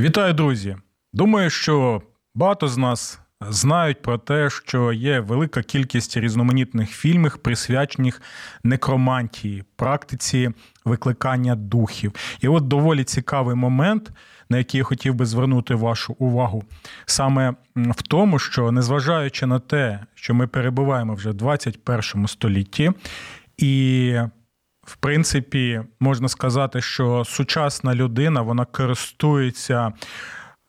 Вітаю, друзі! Думаю, що багато з нас знають про те, що є велика кількість різноманітних фільмів, присвячених некромантії, практиці викликання духів. І от доволі цікавий момент, на який я хотів би звернути вашу увагу, саме в тому, що незважаючи на те, що ми перебуваємо вже в 21 столітті, і в принципі, можна сказати, що сучасна людина вона користується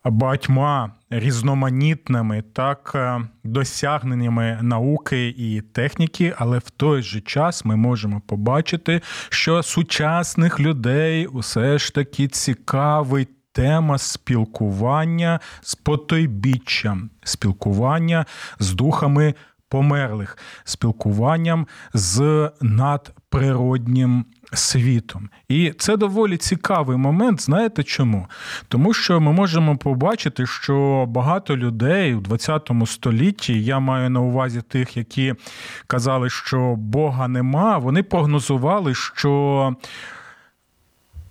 багатьма різноманітними так е, досягненнями науки і техніки, але в той же час ми можемо побачити, що сучасних людей усе ж таки цікавить. Тема спілкування з потойбіччям, спілкування з духами померлих, спілкуванням з надприроднім світом. І це доволі цікавий момент. Знаєте чому? Тому що ми можемо побачити, що багато людей у 20 столітті, я маю на увазі тих, які казали, що Бога нема, вони прогнозували, що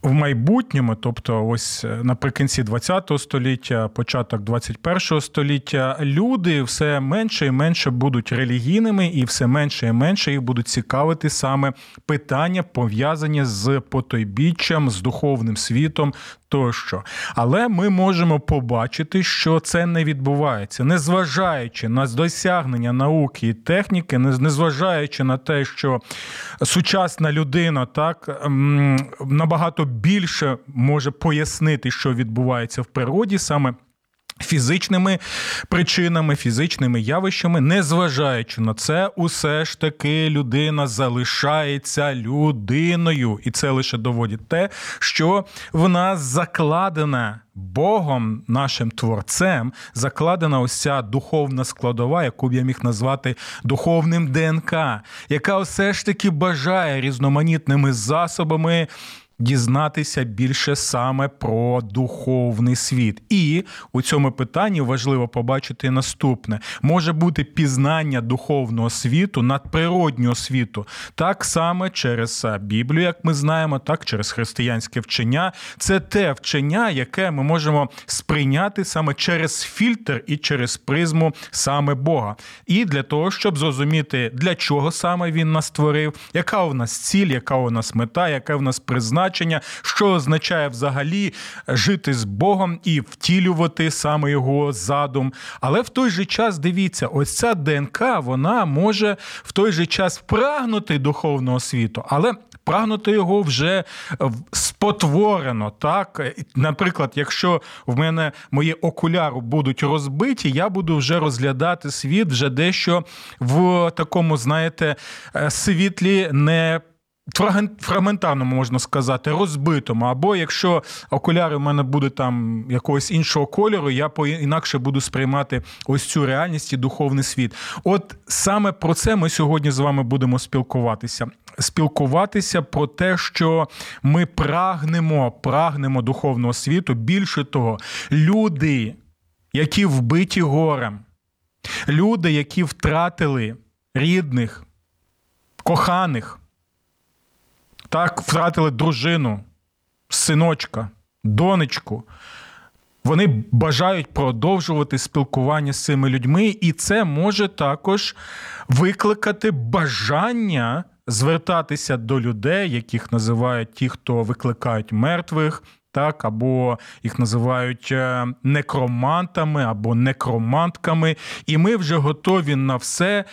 в майбутньому, тобто, ось е, наприкінці ХХ століття, початок 21 століття, люди все менше і менше будуть релігійними, і все менше і менше їх будуть цікавити саме питання, пов'язані з потойбіччям, з духовним світом тощо. Але ми можемо побачити, що це не відбувається, незважаючи на досягнення науки і техніки, незважаючи на те, що сучасна людина так набагато більше може пояснити, що відбувається в природі саме. Фізичними причинами, фізичними явищами, незважаючи на це, усе ж таки людина залишається людиною, і це лише доводить те, що в нас закладена Богом, нашим творцем, закладена ось духовна складова, яку б я міг назвати духовним ДНК, яка все ж таки бажає різноманітними засобами дізнатися більше саме про духовний світ. І у цьому питанні важливо побачити наступне: може бути пізнання духовного світу, надприроднього світу, так само через Біблію, як ми знаємо, так через християнське вчення. Це те вчення, яке ми можемо сприйняти саме через фільтр і через призму саме Бога. І для того, щоб зрозуміти, для чого саме він нас створив, яка у нас ціль, яка у нас мета, яке у нас призначення призначення, що означає взагалі жити з Богом і втілювати саме його задум. Але в той же час дивіться, ось ця ДНК вона може в той же час прагнути духовного світу, але прагнути його вже спотворено. Так, наприклад, якщо в мене мої окуляри будуть розбиті, я буду вже розглядати світ вже дещо в такому, знаєте, е, світлі не фрагментарному, можна сказати, розбитому. Або якщо окуляри в мене будуть там якогось іншого кольору, я інакше буду сприймати ось цю реальність і духовний світ. От саме про це ми сьогодні з вами будемо спілкуватися. Спілкуватися про те, що ми прагнемо, прагнемо духовного світу. Більше того, люди, які вбиті горем, люди, які втратили рідних, коханих. Так втратили дружину, синочка, донечку. Вони бажають продовжувати спілкування з цими людьми, і це може також викликати бажання звертатися до людей, яких називають ті, хто викликають мертвих, так, або їх називають е, некромантами або некромантками. І ми вже готові на все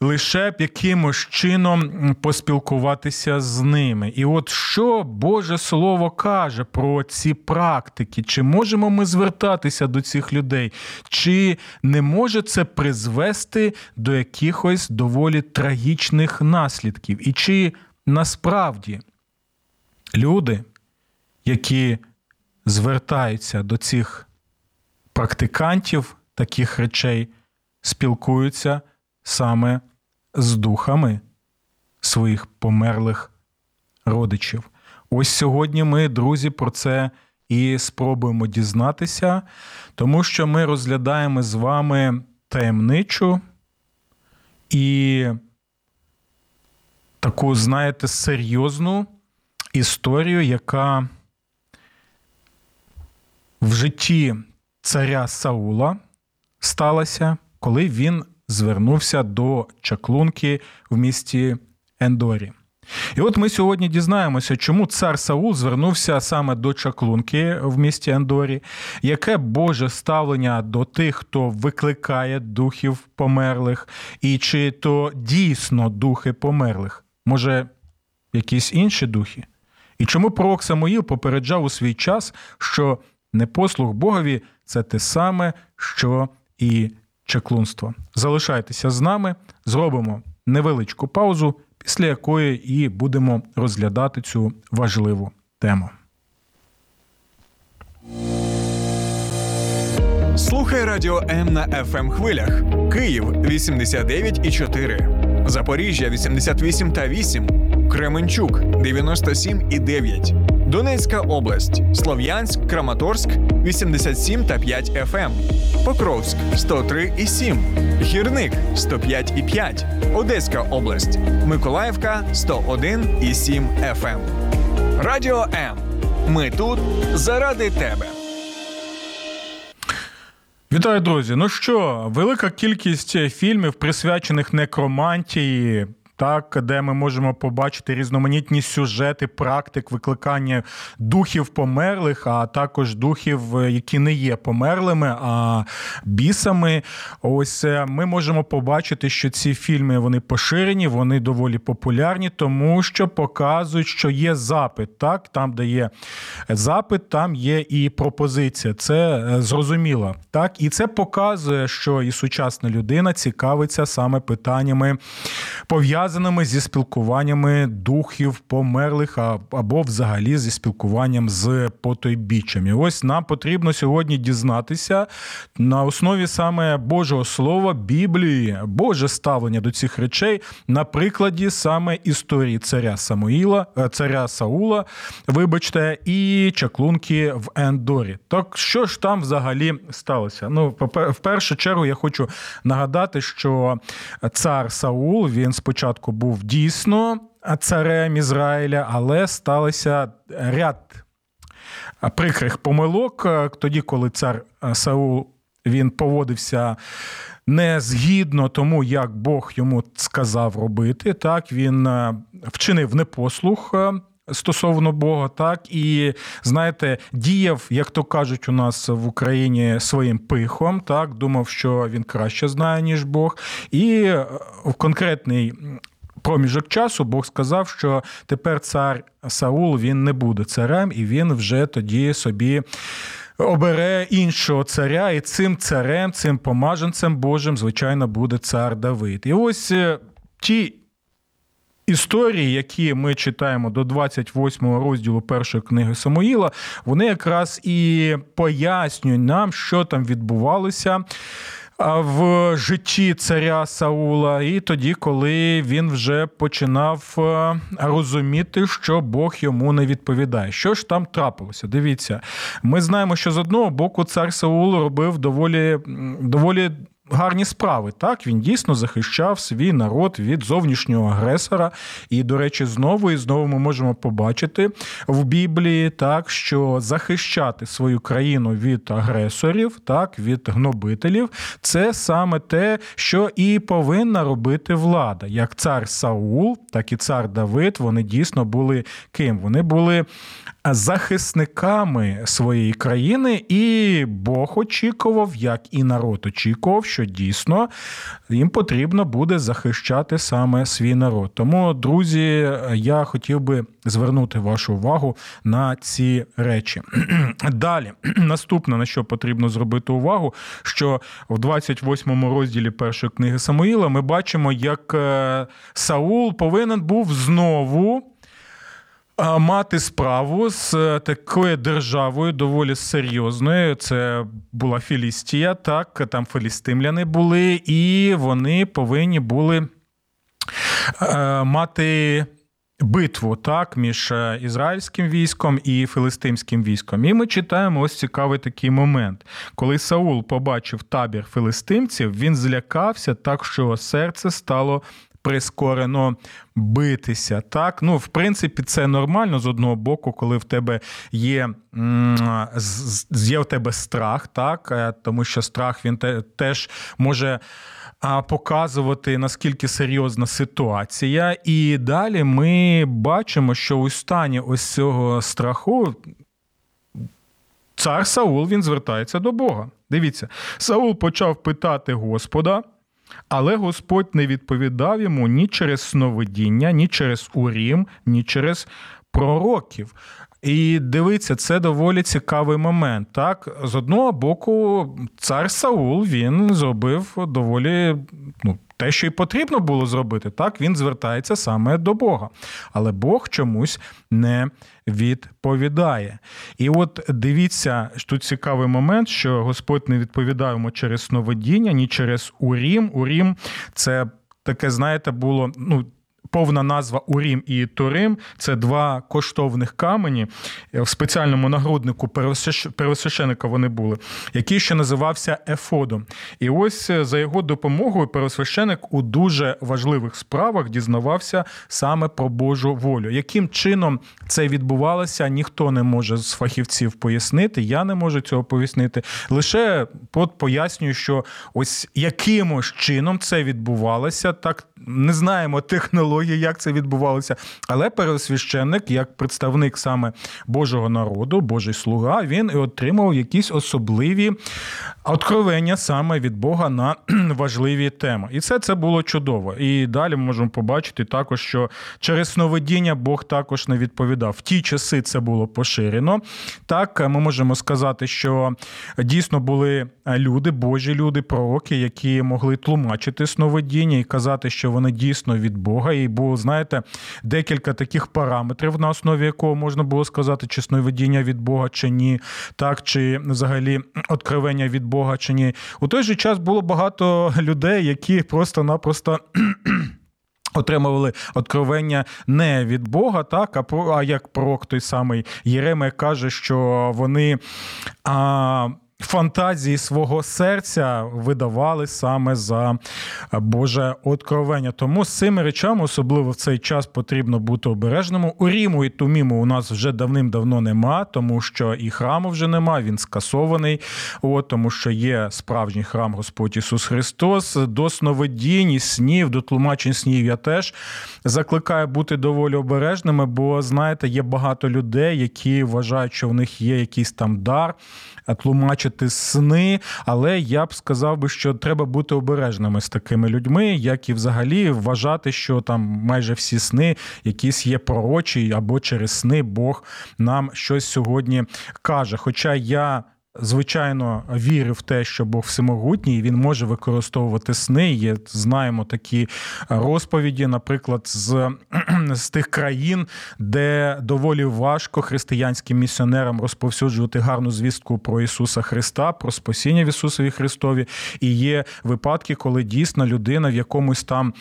лише б якимось чином поспілкуватися з ними. І от що Боже Слово каже про ці практики? Чи можемо ми звертатися до цих людей? Чи не може це призвести до якихось доволі трагічних наслідків? І чи насправді люди, які звертаються до цих практикантів таких речей, спілкуються саме з духами своїх померлих родичів. Ось сьогодні ми, друзі, про це і спробуємо дізнатися, тому що ми розглядаємо з вами таємничу і таку, знаєте, серйозну історію, яка в житті царя Саула сталася, коли він звернувся до чаклунки в місті Ендорі. І от ми сьогодні дізнаємося, чому цар Саул звернувся саме до чаклунки в місті Ендорі, яке Боже ставлення до тих, хто викликає духів померлих, і чи то дійсно духи померлих, може, якісь інші духи? І чому пророк Самуїл попереджав у свій час, що непослух Богові це те саме, що і чаклунство? Залишайтеся з нами, зробимо невеличку паузу після якої і будемо розглядати цю важливу тему. Слухай радіо М на fm ем хвилях. Київ 89,4, Запоріжжя 88 та 8, Кременчук 97 і 9, Донецька область, Слов'янськ, Краматорськ 87 та 5 FM, ем. Покровськ 103 і 7, Гірник 105 і 5, Одеська область, Миколаївка 101 і 7 FM. Ем. Радіо М. Ми тут заради тебе. Вітаю, друзі. Ну що, велика кількість фільмів, присвячених некромантії, так, де ми можемо побачити різноманітні сюжети, практик викликання духів померлих, а також духів, які не є померлими, а бісами. Ось е, ми можемо побачити, що ці фільми вони поширені, вони доволі популярні, тому що показують, що є запит. Так, там, де є запит, там є і пропозиція. Це е, зрозуміло. Так, і це показує, що і сучасна людина цікавиться саме питаннями пов'язаними пов'язаними зі спілкуваннями духів померлих або взагалі зі спілкуванням з потойбіччям. Ось нам потрібно сьогодні дізнатися на основі саме Божого Слова, Біблії, Боже ставлення до цих речей на прикладі саме історії царя Самуїла, е, царя Саула, вибачте, і чаклунки в Ендорі. Так що ж там взагалі сталося? Ну, в першу чергу я хочу нагадати, що цар Саул він спочатку спочатку був дійсно царем Ізраїля, але сталося ряд прикрих помилок тоді, коли цар Саул він поводився. Не згідно тому, як Бог йому сказав робити, так він вчинив непослух стосовно Бога, так і знаєте, діяв, як то кажуть, у нас в Україні своїм пихом, так думав, що він краще знає, ніж Бог, і в конкретний. Проміжок часу Бог сказав, що тепер цар Саул він не буде царем, і він вже тоді собі обере іншого царя, і цим царем, цим помаженцем Божим, звичайно, буде цар Давид. І ось е, ті історії, які ми читаємо до 28 розділу першої книги Самуїла, вони якраз і пояснюють нам, що там відбувалося. В житті царя Саула, і тоді, коли він вже починав е, розуміти, що Бог йому не відповідає. Що ж там трапилося? Дивіться, ми знаємо, що з одного боку цар Саул робив доволі доволі гарні справи. Так, він дійсно захищав свій народ від зовнішнього агресора. І, до речі, знову і знову ми можемо побачити в Біблії так, що захищати свою країну від агресорів, так, від гнобителів, це саме те, що і повинна робити влада. Як цар Саул, так і цар Давид, вони дійсно були ким? Вони були захисниками своєї країни, і Бог очікував, як і народ очікував, що дійсно їм потрібно буде захищати саме свій народ. Тому, друзі, я хотів би звернути вашу увагу на ці речі. Далі, наступне на що потрібно зробити увагу, що в 28 розділі першої книги Самуїла ми бачимо, як е, Саул повинен був знову мати справу з такою державою доволі серйозною. Це була Філістія, так там філістимляни були, і вони повинні були мати битву так між е, ізраїльським військом і филистимським військом. І ми читаємо ось цікавий такий момент. Коли Саул побачив табір филистимців, він злякався так, що серце стало. Прискорено битися. Так, ну, в принципі, це нормально з одного боку, коли в тебе є є в тебе страх, так, е, тому що страх він теж може показувати наскільки серйозна ситуація. І далі ми бачимо, що у стані ось цього страху. Цар Саул він звертається до Бога. Дивіться, Саул почав питати Господа, але Господь не відповідав йому ні через сновидіння, ні через Урім, ні через пророків. І дивіться, це доволі цікавий момент. Так, з одного боку, цар Саул він зробив доволі ну, те, що й потрібно було зробити. Так, він звертається саме до Бога. Але Бог чомусь не відповідає. І от дивіться, тут цікавий момент, що Господь не відповідає йому через сновидіння, ні через Урім. Урім це таке, знаєте, було ну. Повна назва Урім і Турим це два коштовних камені в спеціальному нагруднику первосвященика вони були, який ще називався Ефодом. І ось е, за його допомогою первосвященик у дуже важливих справах дізнавався саме про Божу волю. Яким чином це відбувалося, ніхто не може з фахівців пояснити. Я не можу цього пояснити. Лише от пояснюю, що ось якимось чином це відбувалося, так не знаємо технології, як це відбувалося. Але пересвященник, як представник саме Божого народу, Божий слуга, він і отримав якісь особливі откровення саме від Бога на важливі теми. І це це було чудово. І далі ми можемо побачити також, що через сновидіння Бог також не відповідав. В ті часи це було поширено. Так, ми можемо сказати, що дійсно були люди, Божі люди, пророки, які могли тлумачити сновидіння і казати, що вони дійсно від Бога. І було, знаєте, декілька таких параметрів, на основі якого можна було сказати, чи сновидіння від Бога чи ні, так, чи взагалі откровення від Бога чи ні. У той же час було багато людей, які просто-напросто. Отримували откровення не від Бога, так, а про а як пророк той самий Єремей каже, що вони а, фантазії свого серця видавали саме за Боже откровення. Тому з цими речами, особливо в цей час, потрібно бути обережним. У Ріму і Туміму у нас вже давним-давно нема, тому що і храму вже нема, він скасований. От, Тому що є справжній храм Господь Ісус Христос. До сновидінь і снів, до тлумачень снів я теж закликаю бути доволі обережними, бо знаєте, є багато людей, які вважають, що в них є якийсь там дар тлумачити сни, але я б сказав би, що треба бути обережними з такими людьми, як і взагалі вважати, що там майже всі сни якісь є пророчі, або через сни Бог нам щось сьогодні каже. Хоча я звичайно вірив в те, що Бог всемогутній, і він може використовувати сни. Є знаємо такі розповіді, наприклад, з, з тих країн, де доволі важко християнським місіонерам розповсюджувати гарну звістку про Ісуса Христа, про спасіння в Ісусові Христові. І є випадки, коли дійсно людина в якомусь там.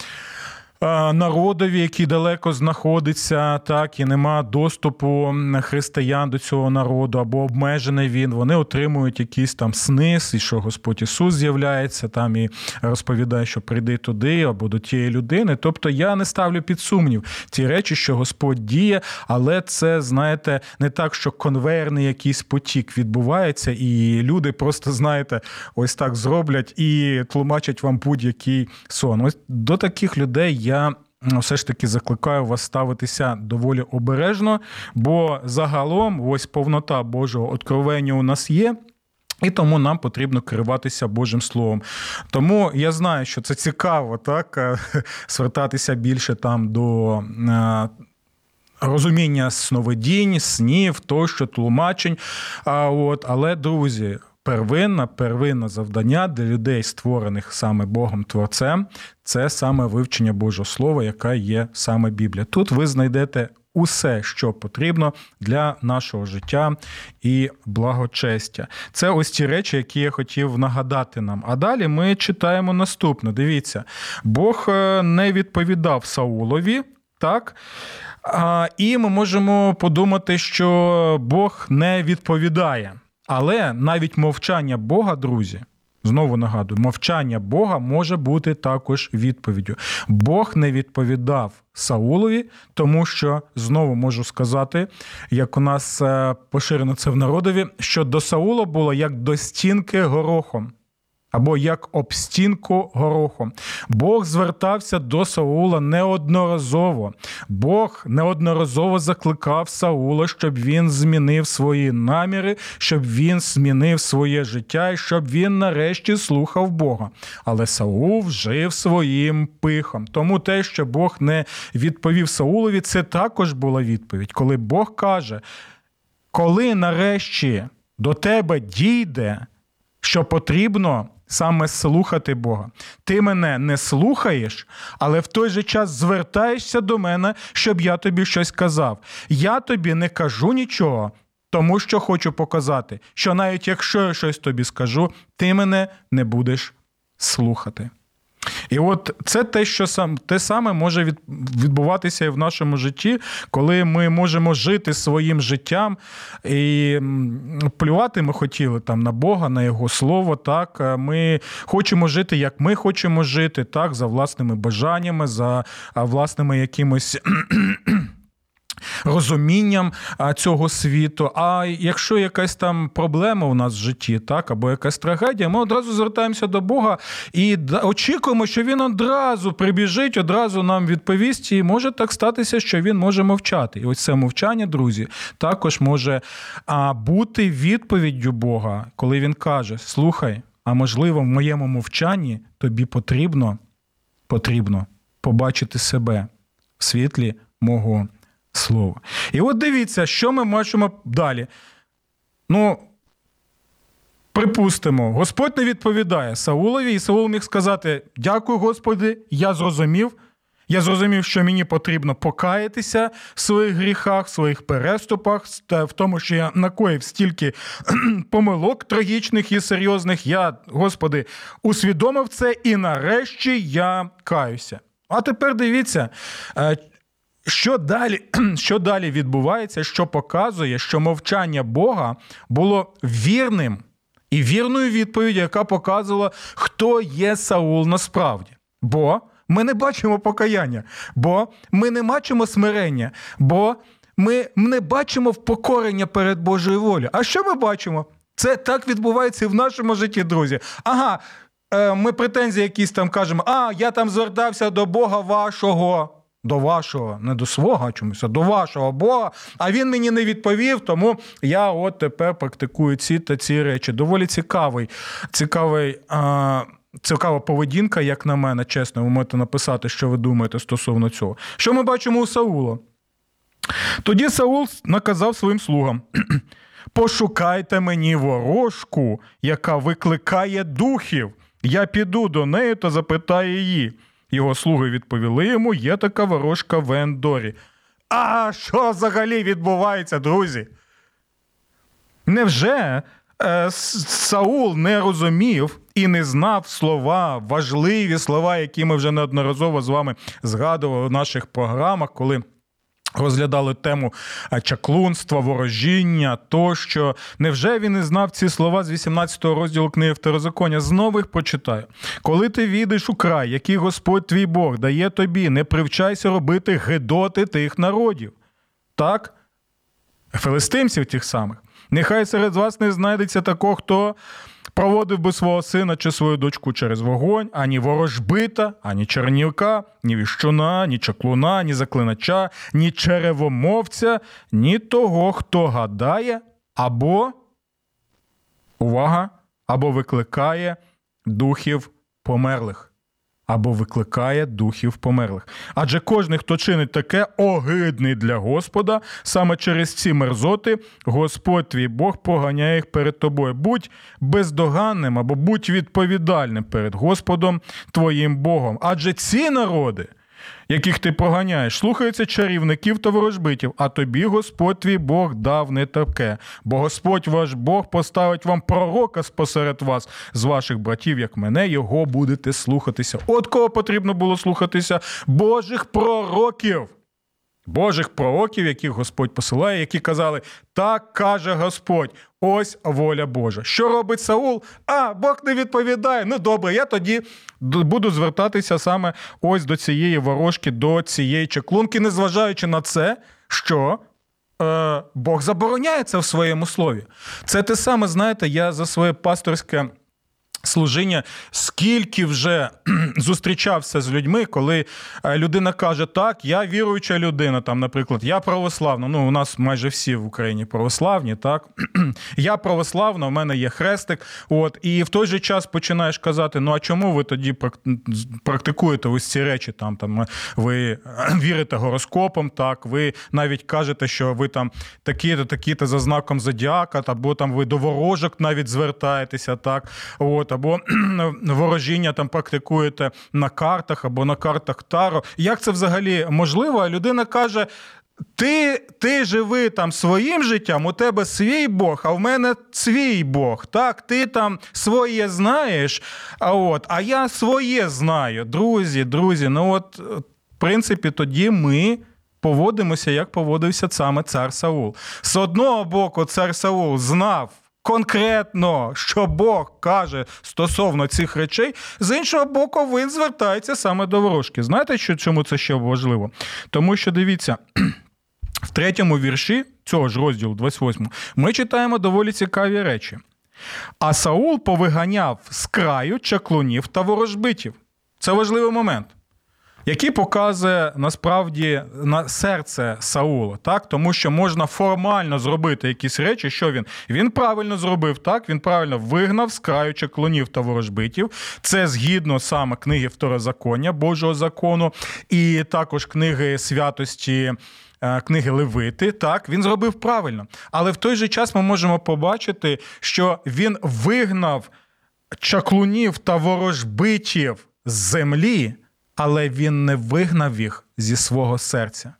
Народові, який далеко знаходиться, так і нема доступу християн до цього народу, або обмежений він. Вони отримують якісь там сниз, і що Господь Ісус з'являється там і розповідає, що прийди туди або до тієї людини. Тобто я не ставлю під сумнів ті речі, що Господь діє, але це, знаєте, не так, що конвейерний якийсь потік відбувається, і люди просто, знаєте, ось так зроблять і тлумачать вам будь-який сон. Ось до таких людей я. Все ж таки закликаю вас ставитися доволі обережно, бо загалом ось повнота Божого откровення у нас є. І тому нам потрібно керуватися Божим Словом. Тому я знаю, що це цікаво, так звертатися більше там до е, розуміння сновидінь, снів, тощо, тлумачень. А от, Але, друзі, первинне, первинне завдання для людей, створених саме Богом Творцем, це саме вивчення Божого Слова, яка є саме Біблія. Тут ви знайдете усе, що потрібно для нашого життя і благочестя. Це ось ті речі, які я хотів нагадати нам. А далі ми читаємо наступне. Дивіться, Бог е, не відповідав Саулові, так? І ми можемо подумати, що Бог не відповідає. Але навіть мовчання Бога, друзі, знову нагадую, мовчання Бога може бути також відповіддю. Бог не відповідав Саулові, тому що знову можу сказати, як у нас е, поширено це в народові, що до Саула було як до стінки горохом або як об стінку горохом. Бог звертався до Саула неодноразово. Бог неодноразово закликав Саула, щоб він змінив свої наміри, щоб він змінив своє життя і щоб він нарешті слухав Бога. Але Саул жив своїм пихом. Тому те, що Бог не відповів Саулові, це також була відповідь, коли Бог каже, коли нарешті до тебе дійде, що потрібно саме слухати Бога. Ти мене не слухаєш, але в той же час звертаєшся до мене, щоб я тобі щось казав. Я тобі не кажу нічого, тому що хочу показати, що навіть якщо я щось тобі скажу, ти мене не будеш слухати. І от це те, що сам те саме може відбуватися і в нашому житті, коли ми можемо жити своїм життям і плювати ми хотіли там на Бога, на Його слово. Так, ми хочемо жити, як ми хочемо жити, так, за власними бажаннями, за власними якимось розумінням цього світу. А якщо якась там проблема у нас в житті, так, або якась трагедія, ми одразу звертаємося до Бога і очікуємо, що він одразу прибіжить, одразу нам відповість, і може так статися, що він може мовчати. І ось це мовчання, друзі, також може бути відповіддю Бога, коли він каже: Слухай, а можливо, в моєму мовчанні тобі потрібно, потрібно побачити себе в світлі мого слово. І от дивіться, що ми бачимо далі. Ну, припустимо, Господь не відповідає Саулові, і Саул міг сказати: Дякую, Господи, я зрозумів. Я зрозумів, що мені потрібно покаятися в своїх гріхах, в своїх переступах, в тому, що я накоїв стільки помилок трагічних і серйозних. Я, Господи, усвідомив це, і нарешті я каюся. А тепер дивіться, е, що далі що далі відбувається, що показує, що мовчання Бога було вірним і вірною відповіддю, яка показувала, хто є Саул насправді. Бо ми не бачимо покаяння, бо ми не бачимо смирення, бо ми не бачимо впокорення перед Божою волею. А що ми бачимо? Це так відбувається і в нашому житті, друзі. Ага, е, ми претензії якісь там кажемо, а я там звертався до Бога вашого до вашого, не до свого чомусь, а до вашого Бога. А він мені не відповів, тому я от тепер практикую ці та ці речі. Доволі цікавий, цікавий. А... Цікава поведінка, як на мене, чесно, ви можете написати, що ви думаєте стосовно цього. Що ми бачимо у Саула? Тоді Саул наказав своїм слугам: пошукайте мені ворожку, яка викликає духів. Я піду до неї та запитаю її. Його слуги відповіли йому: є така ворожка в Ендорі. А що взагалі відбувається, друзі? Невже е, Саул не розумів і не знав слова, важливі слова, які ми вже неодноразово з вами згадували в наших програмах, коли Розглядали тему чаклунства, ворожіння тощо. Невже він не знав ці слова з 18-го розділу книги Второзаконня? Знову їх прочитаю. Коли ти війдеш у край, який Господь твій Бог дає тобі, не привчайся робити гидоти тих народів. Так? Филистимців тих самих. Нехай серед вас не знайдеться такого, хто проводив би свого сина чи свою дочку через вогонь, ані ворожбита, ані чернівка, ні віщуна, ні чаклуна, ні заклинача, ні черевомовця, ні того, хто гадає, або увага, або викликає духів померлих або викликає духів померлих. Адже кожен, хто чинить таке, огидний для Господа, саме через ці мерзоти Господь твій Бог поганяє їх перед тобою. Будь бездоганним або будь відповідальним перед Господом твоїм Богом. Адже ці народи яких ти проганяєш, слухаються чарівників та ворожбитів, а тобі Господь твій Бог дав не таке. Бо Господь ваш Бог поставить вам пророка спосеред вас, з ваших братів, як мене, його будете слухатися. От кого потрібно було слухатися? Божих пророків. Божих пророків, яких Господь посилає, які казали: так каже Господь, ось воля Божа. Що робить Саул? А Бог не відповідає. Ну добре, я тоді буду звертатися саме ось до цієї ворожки, до цієї чеклунки, незважаючи на це, що. Е, Бог забороняє це в своєму слові. Це те саме, знаєте, я за своє пасторське служіння, скільки вже зустрічався з людьми, коли е, людина каже, так, я віруюча людина, там, наприклад, я православна. Ну, у нас майже всі в Україні православні, так. Я православна, у мене є хрестик. От, І в той же час починаєш казати: ну а чому ви тоді практикуєте ось ці речі? Там, там Ви вірите гороскопом, так, ви навіть кажете, що ви там такі-то, такі-то за знаком зодіака, або там ви до ворожок навіть звертаєтеся, так. От, або ворожіння там практикуєте на картах або на картах Таро. Як це взагалі можливо? Людина каже. Ти ти живи там своїм життям, у тебе свій Бог, а в мене свій Бог. Так, ти там своє знаєш, а от, а я своє знаю. Друзі, друзі, ну от, в принципі, тоді ми поводимося, як поводився саме цар Саул. З одного боку, цар Саул знав конкретно, що Бог каже стосовно цих речей, з іншого боку, він звертається саме до ворожки. Знаєте, що чому це ще важливо? Тому що дивіться. В третьому вірші цього ж розділу 28 ми читаємо доволі цікаві речі. А Саул повиганяв з краю чаклунів та ворожбитів. Це важливий момент який показує насправді на серце Саула, так тому що можна формально зробити якісь речі. Що він? Він правильно зробив так. Він правильно вигнав з краю чаклунів та ворожбитів. Це згідно саме книги Второзаконня Божого закону, і також книги святості. Е, книги Левити, так, він зробив правильно. Але в той же час ми можемо побачити, що він вигнав чаклунів та ворожбитів з землі, але він не вигнав їх зі свого серця.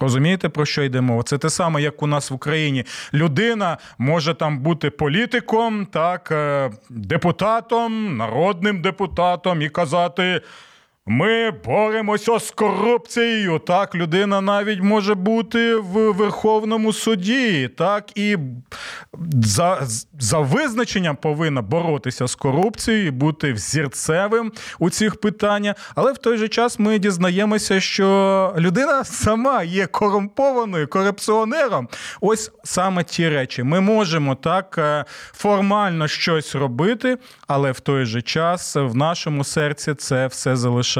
Розумієте, про що йде мова? Це те саме, як у нас в Україні. Людина може там бути політиком, так, е, депутатом, народним депутатом і казати. Ми боремося з корупцією. Так, людина навіть може бути в Верховному суді, так і за за визначенням повинна боротися з корупцією і бути взірцевим у цих питаннях. Але в той же час ми дізнаємося, що людина сама є корумпованою корупціонером. Ось саме ті речі. Ми можемо так е, формально щось робити, але в той же час в нашому серці це все залишається.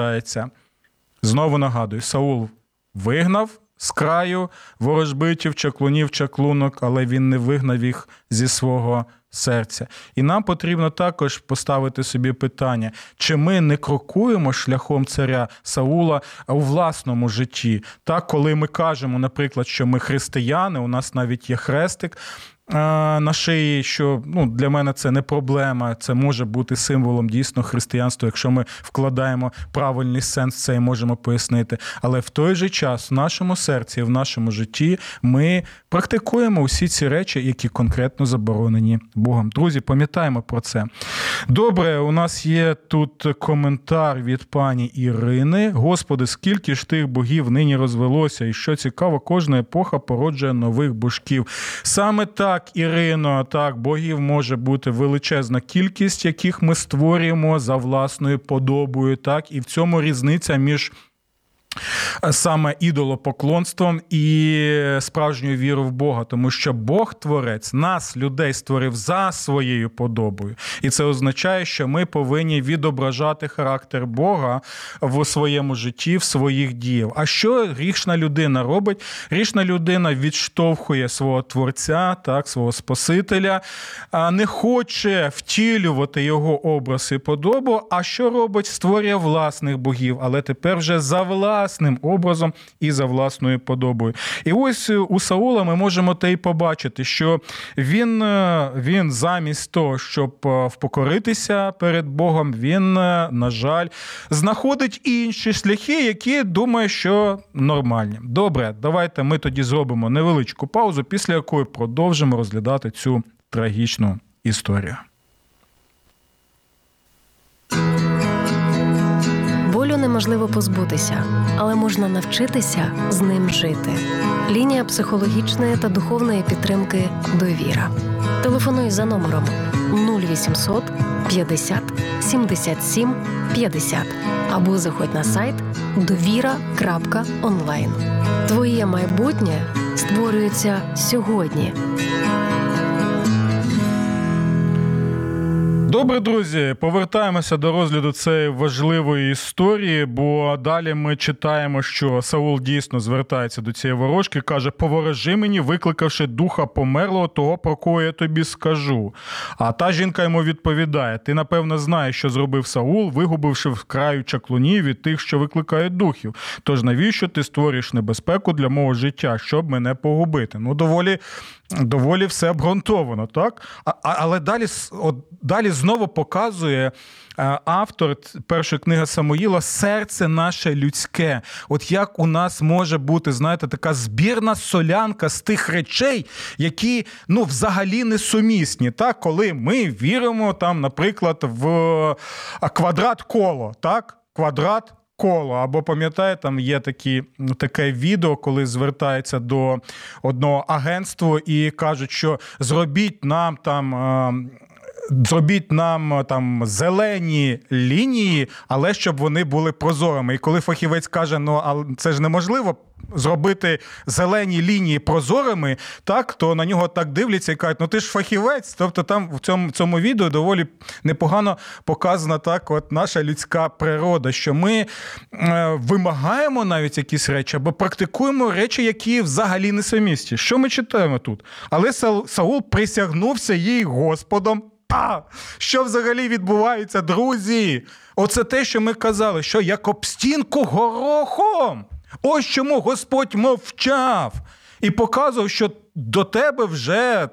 Знову нагадую, Саул вигнав з краю ворожбитів, чаклунів, чаклунок, але він не вигнав їх зі свого серця. І нам потрібно також поставити собі питання, чи ми не крокуємо шляхом царя Саула у власному житті. Так, коли ми кажемо, наприклад, що ми християни, у нас навіть є хрестик на шиї, що ну, для мене це не проблема, це може бути символом дійсно християнства, якщо ми вкладаємо правильний сенс, це і можемо пояснити. Але в той же час в нашому серці, в нашому житті ми практикуємо усі ці речі, які конкретно заборонені Богом. Друзі, пам'ятаємо про це. Добре, у нас є тут коментар від пані Ірини. Господи, скільки ж тих богів нині розвелося, і що цікаво, кожна епоха породжує нових божків. Саме так. Так, Ірино, так, богів може бути величезна кількість, яких ми створюємо за власною подобою. Так, і в цьому різниця між саме ідолопоклонством і справжньою вірою в Бога, тому що Бог творець нас, людей, створив за своєю подобою, і це означає, що ми повинні відображати характер Бога в своєму житті, в своїх діях. А що грішна людина робить? Грішна людина відштовхує свого творця, так, свого Спасителя, не хоче втілювати його образ і подобу. А що робить? Створює власних богів, але тепер вже за власною власним образом і за власною подобою. І ось у Саула ми можемо те й побачити, що він, він замість того, щоб впокоритися перед Богом, він, на жаль, знаходить інші шляхи, які думає, що нормальні. Добре, давайте ми тоді зробимо невеличку паузу, після якої продовжимо розглядати цю трагічну історію. Неможливо позбутися, але можна навчитися з ним жити. Лінія психологічної та духовної підтримки довіра. Телефонуй за номером 0800 50 77 50 або заходь на сайт довіра.онлайн. Твоє майбутнє створюється сьогодні. Добре, друзі, повертаємося до розгляду цієї важливої історії, бо далі ми читаємо, що Саул дійсно звертається до цієї ворожки, каже: Поворожи мені, викликавши духа померлого, того, про кого я тобі скажу. А та жінка йому відповідає: Ти, напевно, знаєш, що зробив Саул, вигубивши в краю чаклунів від тих, що викликають духів. Тож навіщо ти створюєш небезпеку для мого життя, щоб мене погубити? Ну, доволі доволі все обґрунтовано, так? А, Але далі от, далі знову показує е, автор першої книги Самоїла серце наше людське. От як у нас може бути, знаєте, така збірна солянка з тих речей, які ну, взагалі не сумісні. Так? Коли ми віримо, там, наприклад, в квадрат коло, так? Квадрат коло. Або пам'ятає, там є такі, таке відео, коли звертається до одного агентства і кажуть, що зробіть нам там. Е, зробіть нам там зелені лінії, але щоб вони були прозорими. І коли фахівець каже, ну а це ж неможливо зробити зелені лінії прозорими, так то на нього так дивляться і кажуть, ну ти ж фахівець. Тобто там в цьому цьому відео доволі непогано показана так, от наша людська природа, що ми е, вимагаємо навіть якісь речі або практикуємо речі, які взагалі не самісті. Що ми читаємо тут? Але Саул присягнувся їй Господом. А, що взагалі відбувається, друзі? Оце те, що ми казали, що як об стінку горохом. Ось чому Господь мовчав і показував, що до тебе вже.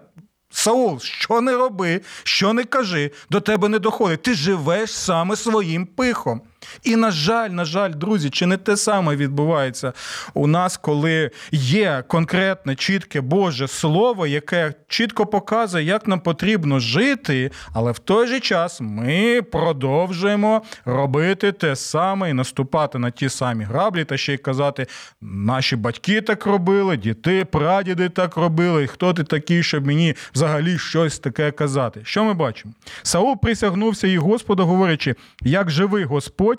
Саул, що не роби, що не кажи, до тебе не доходить. Ти живеш саме своїм пихом. І, на жаль, на жаль, друзі, чи не те саме відбувається у нас, коли є конкретне, чітке Боже Слово, яке чітко показує, як нам потрібно жити, але в той же час ми продовжуємо робити те саме і наступати на ті самі граблі, та ще й казати, наші батьки так робили, діти, прадіди так робили, і хто ти такий, щоб мені взагалі щось таке казати. Що ми бачимо? Саул присягнувся і Господу, говорячи, як живий Господь.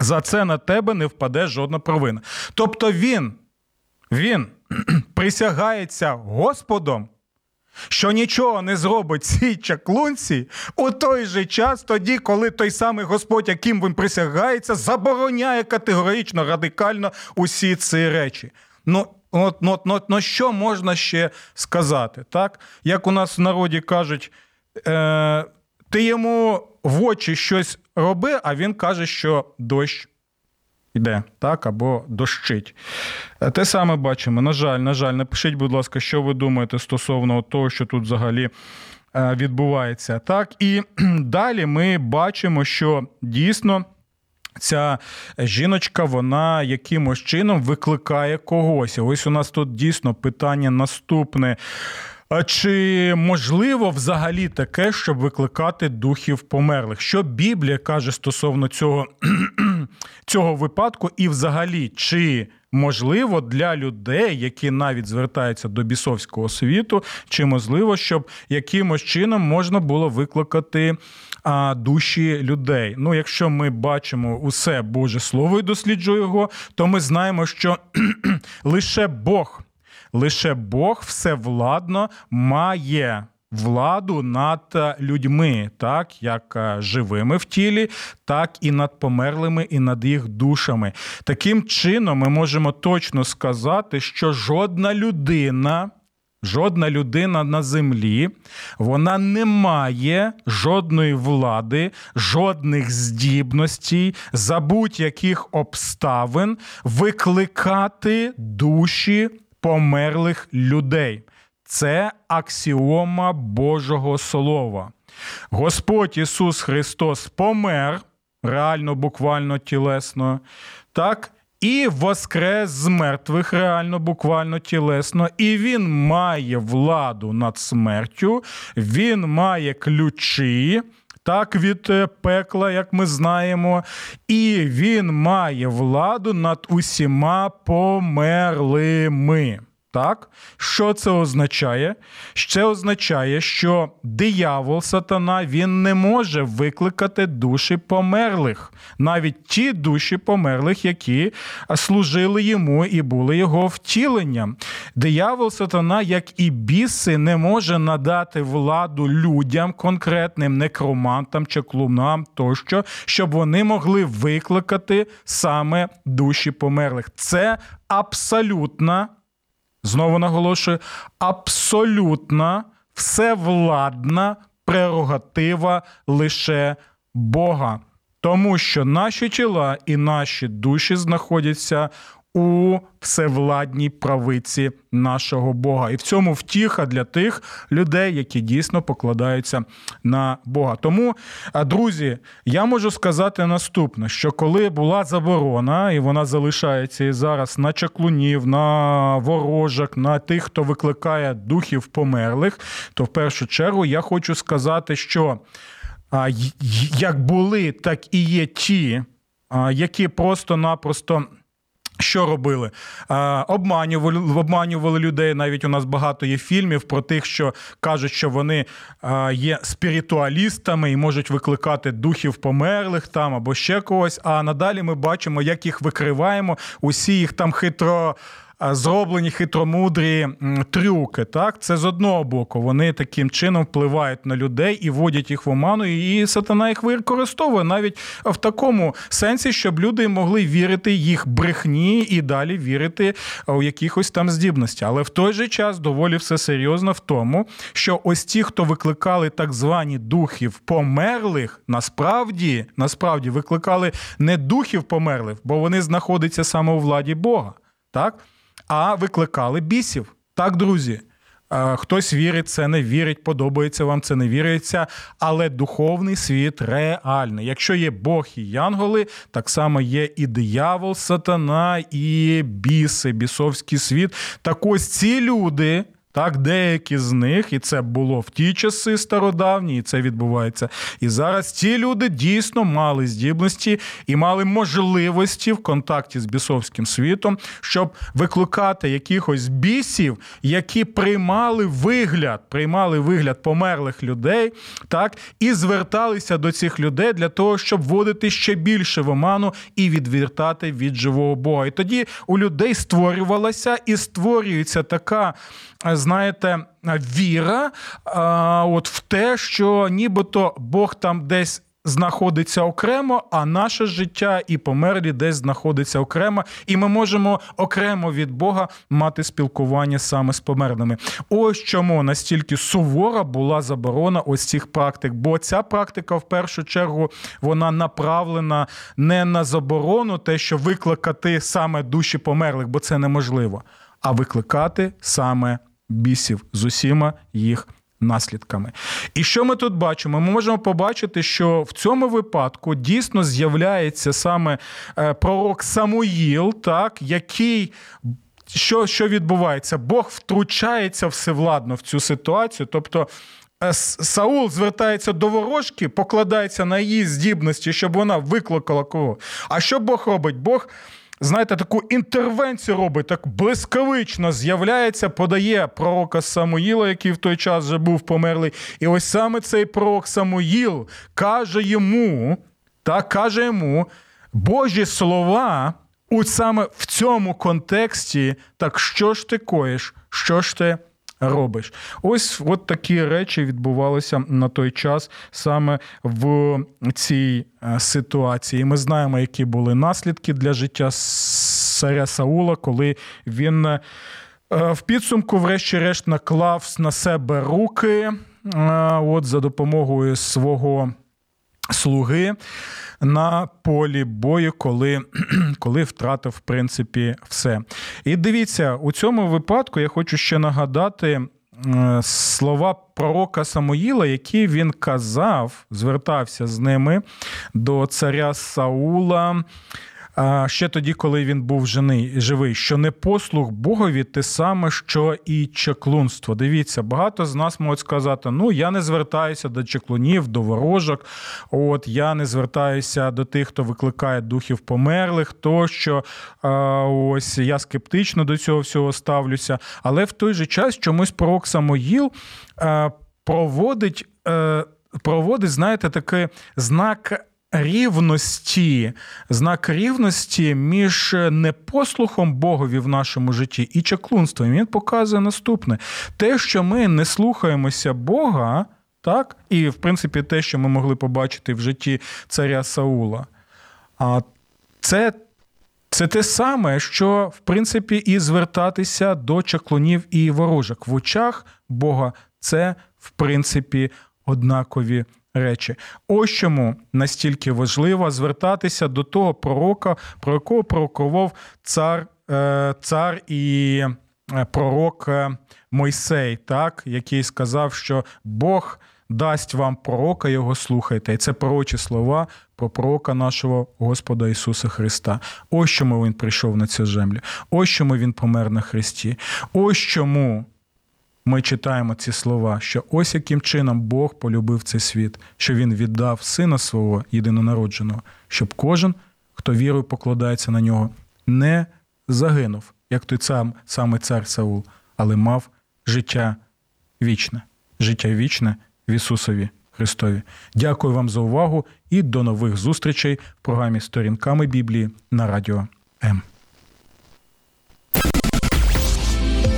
За це на тебе не впаде жодна провина. Тобто він, він присягається Господом, що нічого не зробить цій чаклунці у той же час, тоді, коли той самий Господь, яким він присягається, забороняє категорично, радикально усі ці речі. Ну, от, от, от, ну що можна ще сказати? так? Як у нас в народі кажуть, е, ти йому в очі щось роби, а він каже, що дощ йде, так, або дощить. Е, те саме бачимо. На жаль, на жаль, напишіть, будь ласка, що ви думаєте стосовно того, що тут взагалі. Е, відбувається так, і далі ми бачимо, що дійсно ця жіночка, вона якимось чином викликає когось. Ось у нас тут дійсно питання наступне. Чи можливо взагалі таке, щоб викликати духів померлих? Що Біблія каже стосовно цього, цього випадку, і взагалі, чи можливо для людей, які навіть звертаються до бісовського світу, чи можливо, щоб якимось чином можна було викликати а, душі людей? Ну, якщо ми бачимо усе Боже Слово і досліджуємо його, то ми знаємо, що лише Бог. Лише Бог всевладно має владу над людьми, так як е, живими в тілі, так і над померлими, і над їх душами. Таким чином, ми можемо точно сказати, що жодна людина жодна людина на землі, вона не має жодної влади, жодних здібностей за будь-яких обставин викликати душі померлих людей. Це аксіома Божого Слова. Господь Ісус Христос помер, реально, буквально тілесно, так, і воскрес з мертвих, реально, буквально тілесно, і він має владу над смертю, він має ключі. Так, від е, пекла, як ми знаємо, і він має владу над усіма померлими. Так, що це означає? Це означає, що диявол сатана він не може викликати душі померлих, навіть ті душі померлих, які служили йому і були його втіленням. Диявол сатана, як і біси, не може надати владу людям, конкретним некромантам чи клунам тощо, щоб вони могли викликати саме душі померлих. Це абсолютна. Знову наголошую, абсолютна всевладна прерогатива лише Бога. Тому що наші тіла і наші душі знаходяться у всевладній правиці нашого Бога. І в цьому втіха для тих людей, які дійсно покладаються на Бога. Тому, друзі, я можу сказати наступне: що коли була заборона, і вона залишається і зараз на чаклунів, на ворожок, на тих, хто викликає духів померлих, то в першу чергу я хочу сказати, що як були, так і є ті, які просто-напросто. Що робили? Обманювали обманювали людей. Навіть у нас багато є фільмів про тих, що кажуть, що вони є спіритуалістами і можуть викликати духів померлих там або ще когось. А надалі ми бачимо, як їх викриваємо. Усі їх там хитро зроблені хитромудрі трюки. Так, це з одного боку. Вони таким чином впливають на людей і вводять їх в оману, і сатана їх використовує навіть в такому сенсі, щоб люди могли вірити їх брехні і далі вірити у якихось там здібності. Але в той же час доволі все серйозно в тому, що ось ті, хто викликали так звані духів померлих, насправді насправді викликали не духів померлих, бо вони знаходяться саме у владі Бога. Так? А викликали бісів. Так, друзі. Хтось вірить, це не вірить, подобається вам, це не віриться, але духовний світ реальний. Якщо є Бог і янголи, так само є і диявол, сатана, і біси, бісовський світ. Так ось ці люди. Так, деякі з них, і це було в ті часи стародавні, і це відбувається. І зараз ці люди дійсно мали здібності і мали можливості в контакті з бісовським світом, щоб викликати якихось бісів, які приймали вигляд, приймали вигляд померлих людей, так, і зверталися до цих людей для того, щоб вводити ще більше в оману і відвертати від живого Бога. І тоді у людей створювалася і створюється така знаєте, віра от в те, що нібито Бог там десь. Знаходиться окремо, а наше життя і померлі десь знаходиться окремо, і ми можемо окремо від Бога мати спілкування саме з померлими. Ось чому настільки сувора була заборона ось цих практик. Бо ця практика, в першу чергу, вона направлена не на заборону, те, що викликати саме душі померлих, бо це неможливо, а викликати саме бісів з усіма їх наслідками. І що ми тут бачимо? Ми можемо побачити, що в цьому випадку дійсно з'являється саме е, пророк Самуїл, так, який. Що що відбувається? Бог втручається всевладно в цю ситуацію. Тобто е, Саул звертається до ворожки, покладається на її здібності, щоб вона викликала кого. А що Бог робить? Бог знаєте, таку інтервенцію робить, так блискавично з'являється, подає пророка Самуїла, який в той час вже був померлий. І ось саме цей пророк Самуїл каже йому, так каже йому Божі слова. У саме в цьому контексті, так що ж ти коїш, що ж ти робиш. Ось от такі речі відбувалися на той час саме в цій е, ситуації. Ми знаємо, які були наслідки для життя царя Саула, коли він. Е, В підсумку, врешті-решт, наклав на себе руки от за допомогою свого слуги на полі бою, коли коли втратив в принципі все. І дивіться, у цьому випадку я хочу ще нагадати. Слова пророка Самоїла, які він казав, звертався з ними до царя Саула ще тоді, коли він був живий, що не послух Богові те саме, що і чеклунство. Дивіться, багато з нас можуть сказати: ну я не звертаюся до чеклунів, до ворожок. От я не звертаюся до тих, хто викликає духів померлих, тощо ось я скептично до цього всього ставлюся. Але в той же час чомусь пророк Самоїл проводить. Е, проводить, знаєте, такий знак рівності, знак рівності між непослухом Богові в нашому житті і чаклунством. Він показує наступне: те, що ми не слухаємося Бога, так, і в принципі те, що ми могли побачити в житті царя Саула. А це. Це те саме, що в принципі і звертатися до чаклунів і ворожок в очах Бога це в принципі однакові речі. Ось чому настільки важливо звертатися до того пророка, про якого пророкував цар, е, цар і е, пророк е, Мойсей, так, який сказав, що Бог. Дасть вам пророка, його слухайте. І це пророчі слова про пророка нашого Господа Ісуса Христа. Ось чому Він прийшов на цю землю. Ось чому Він помер на Христі. Ось чому ми читаємо ці слова, що ось яким чином Бог полюбив цей світ, що Він віддав сина свого єдинонародженого, щоб кожен, хто вірою покладається на нього, не загинув, як той сам саме цар Саул, але мав життя вічне, життя вічне в Ісусові Христові. Дякую вам за увагу і до нових зустрічей в програмі Сторінками Біблії на радіо М.